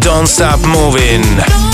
Don't stop moving.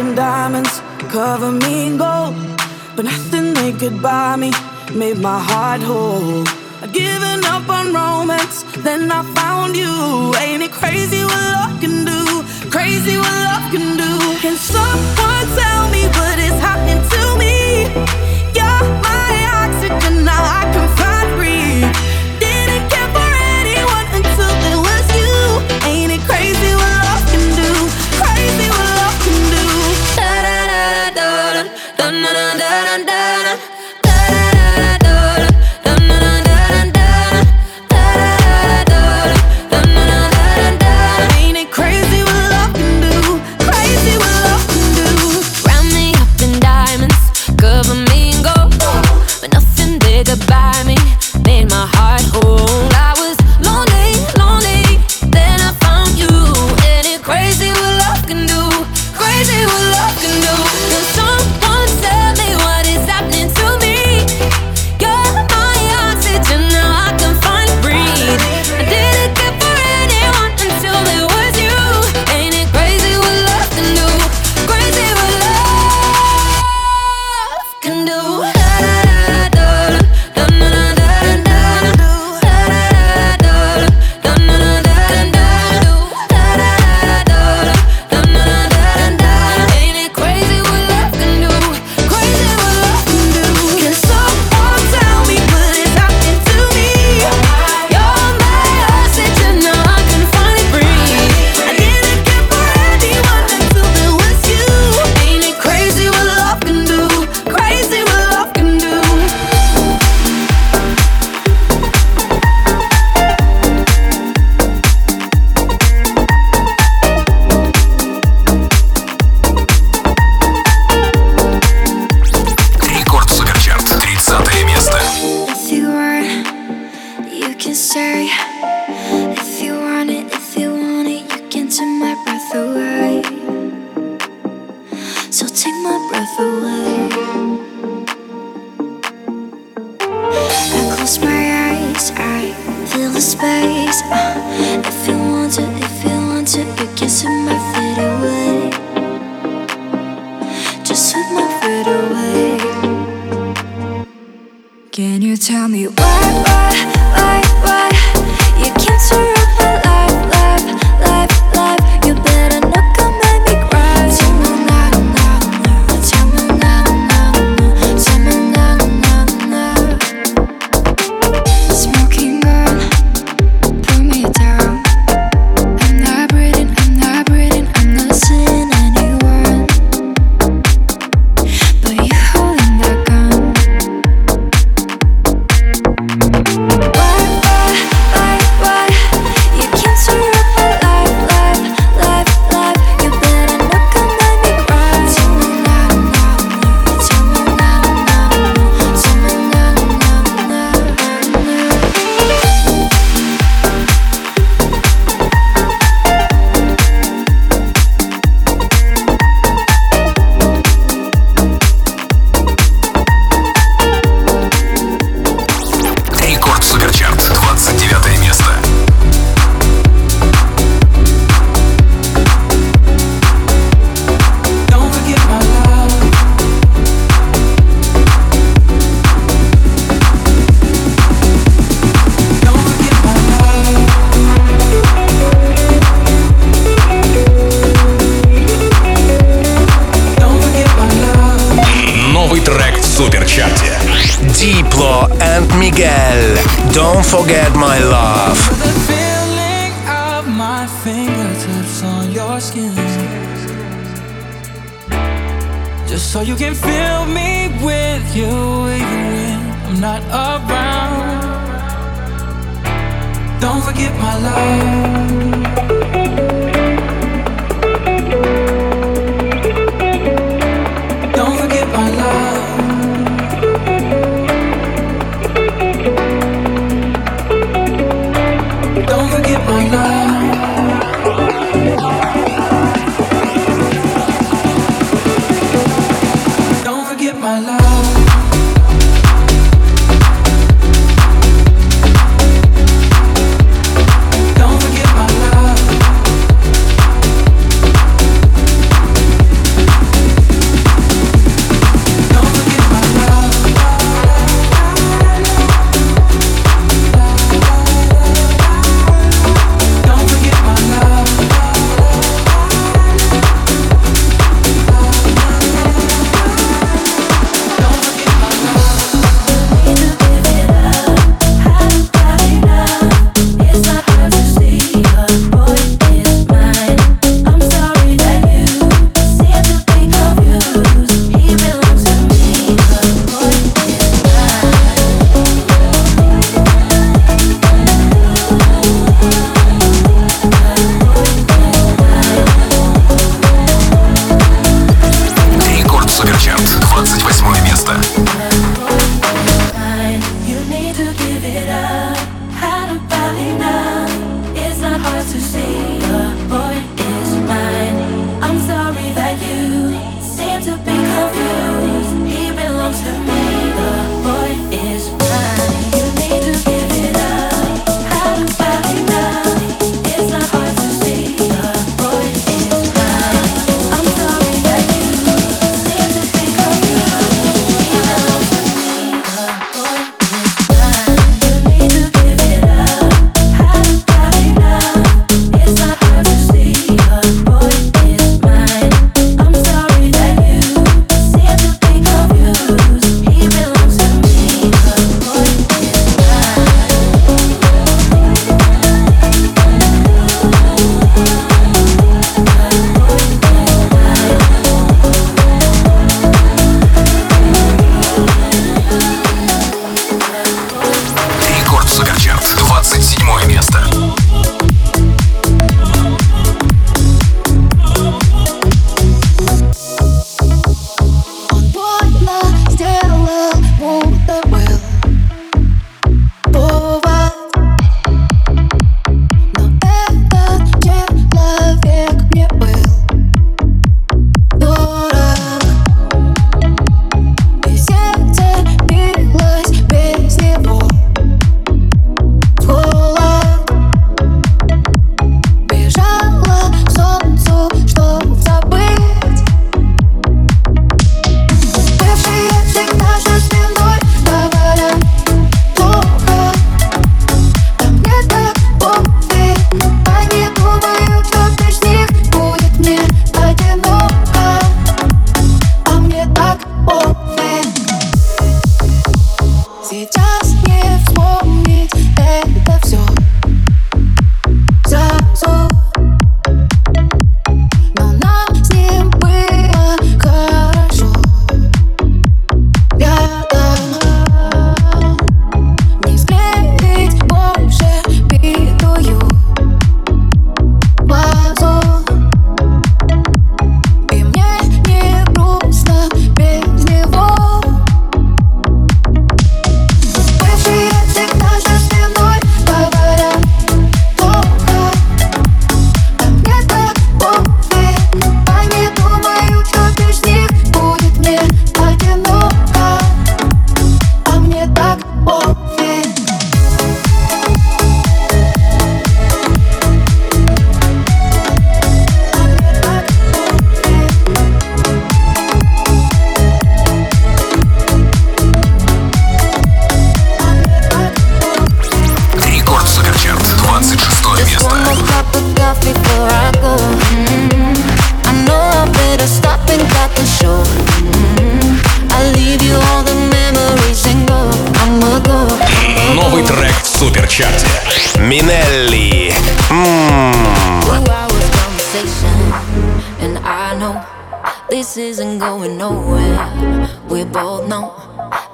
in diamonds, cover me in gold. But nothing they could buy me made my heart whole. I'd given up on romance, then I found you. Ain't it crazy what love can do? Crazy what love can do. Can someone tell me what is happening to me? You're my oxygen, now I can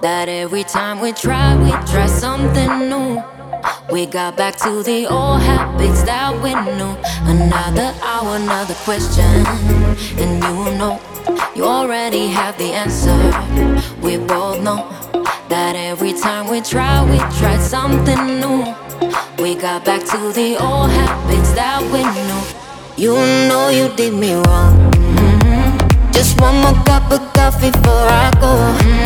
that every time we try, we try something new. We got back to the old habits that we knew. Another hour, another question, and you know you already have the answer. We both know that every time we try, we try something new. We got back to the old habits that we knew. You know you did me wrong. Mm-hmm. Just one more cup of coffee before I go. Mm-hmm.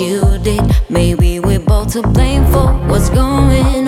you did. Maybe we're both to blame for what's going on.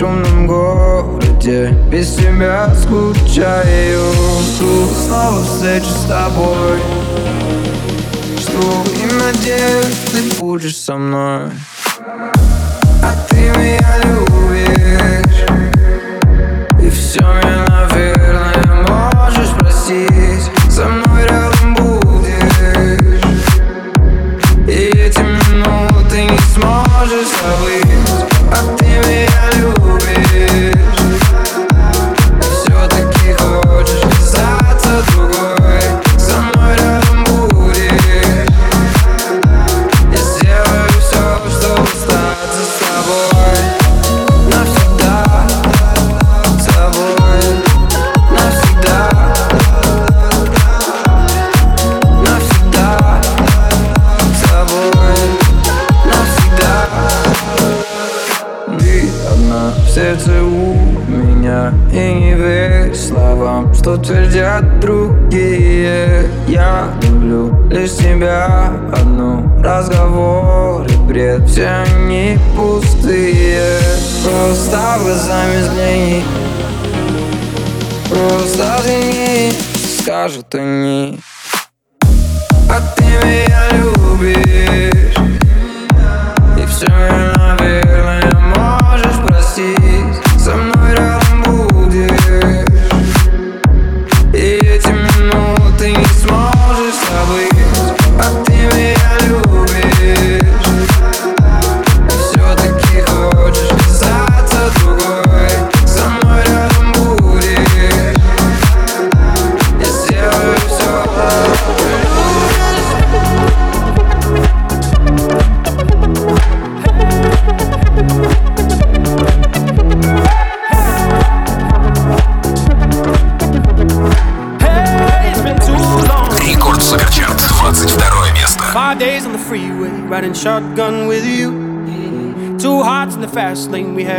шумном городе. Без тебя скучаю. Жду снова встречи с тобой. Жду и надеюсь, ты будешь со мной. А ты меня любишь. И все меня, наверное, можешь простить. без замедлений Просто извини, скажут они. А ты меня любишь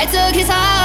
I took his heart.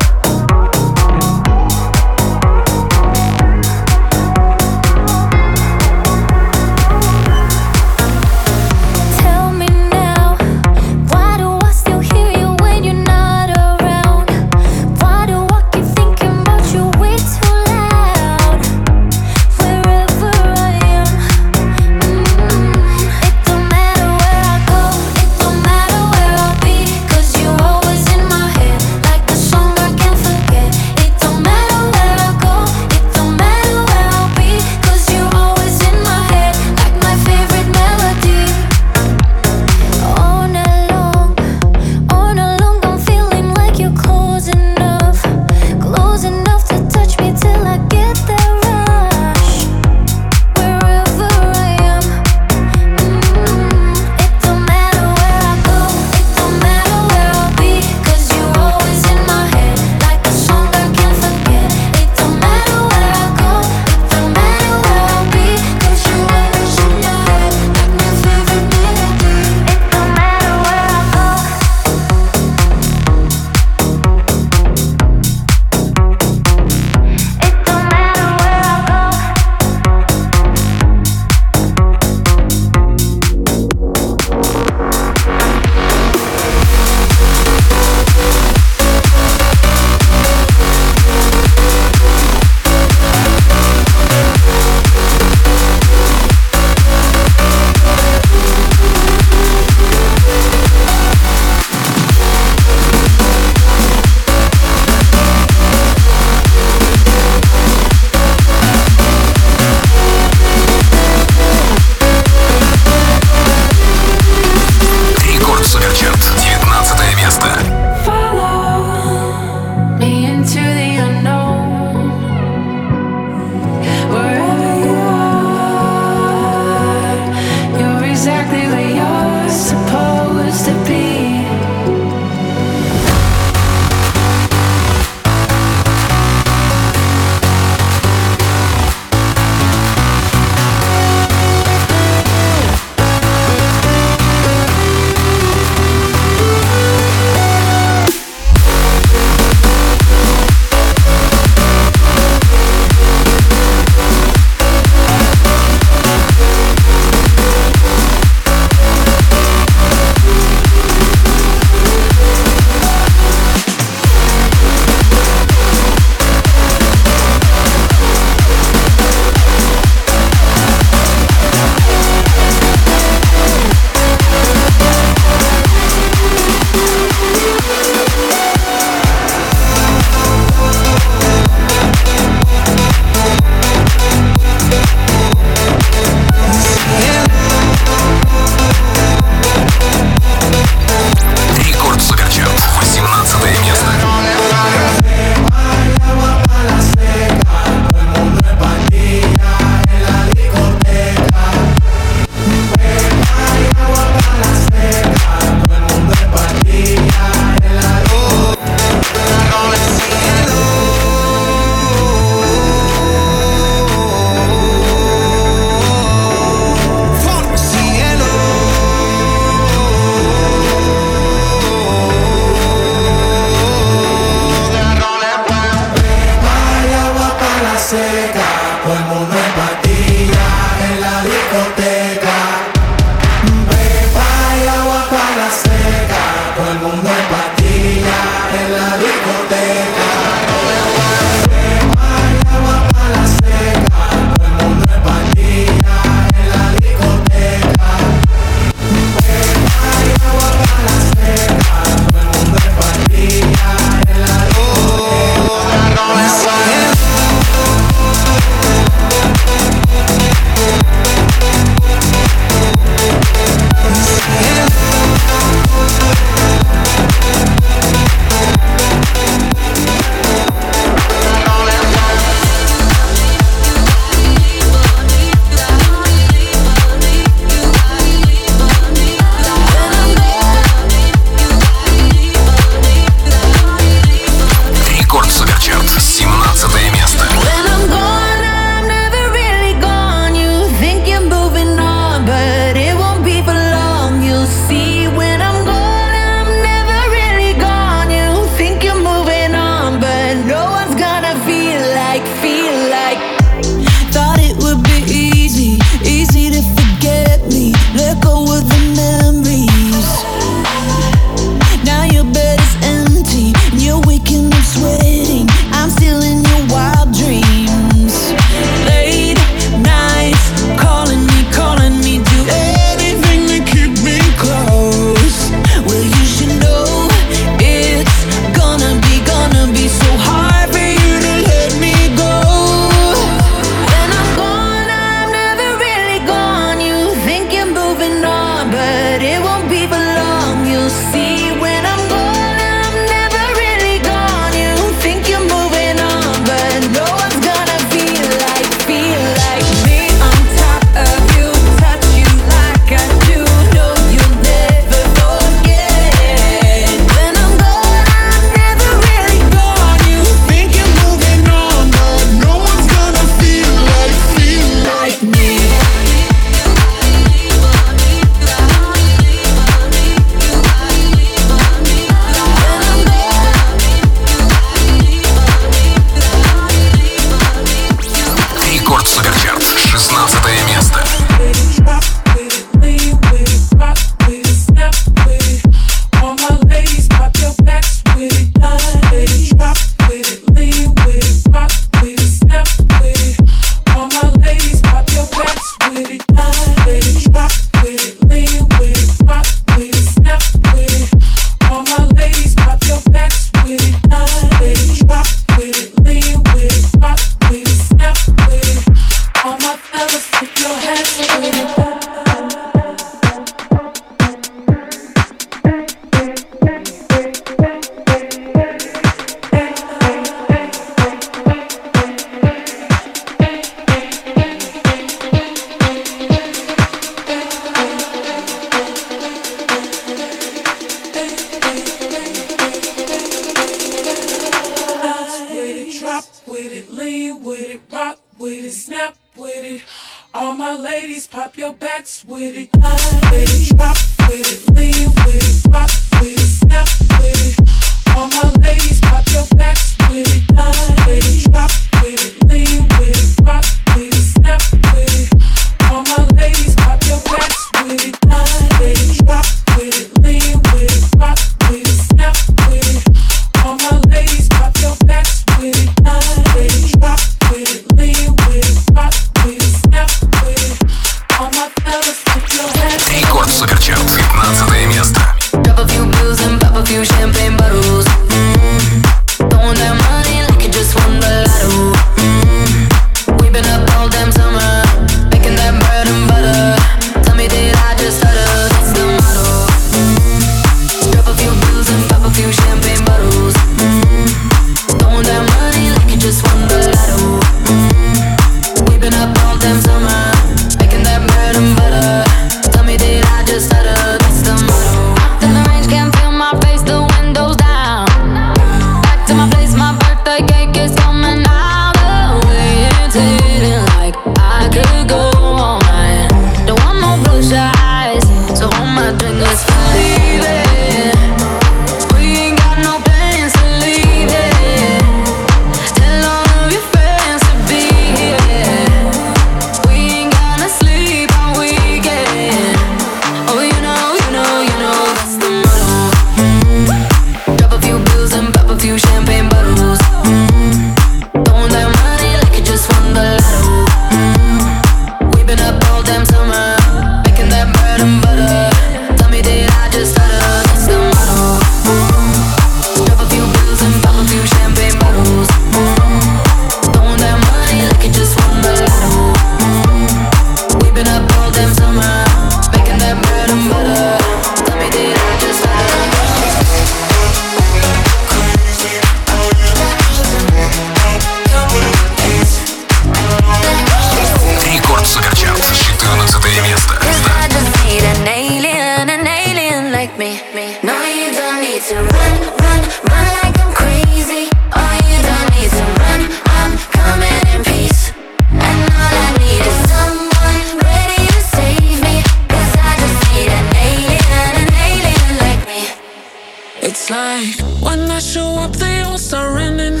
like when I show up, they all start running.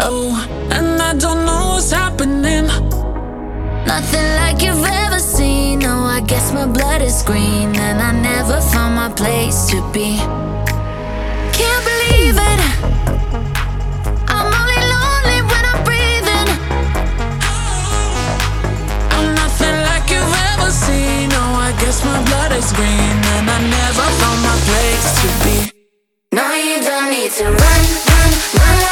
Oh, and I don't know what's happening. Nothing like you've ever seen. Oh, I guess my blood is green, and I never found my place to be. Can't believe it. my blood is green and I never found my place to be no, you don't need to run, run, run.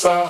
ça.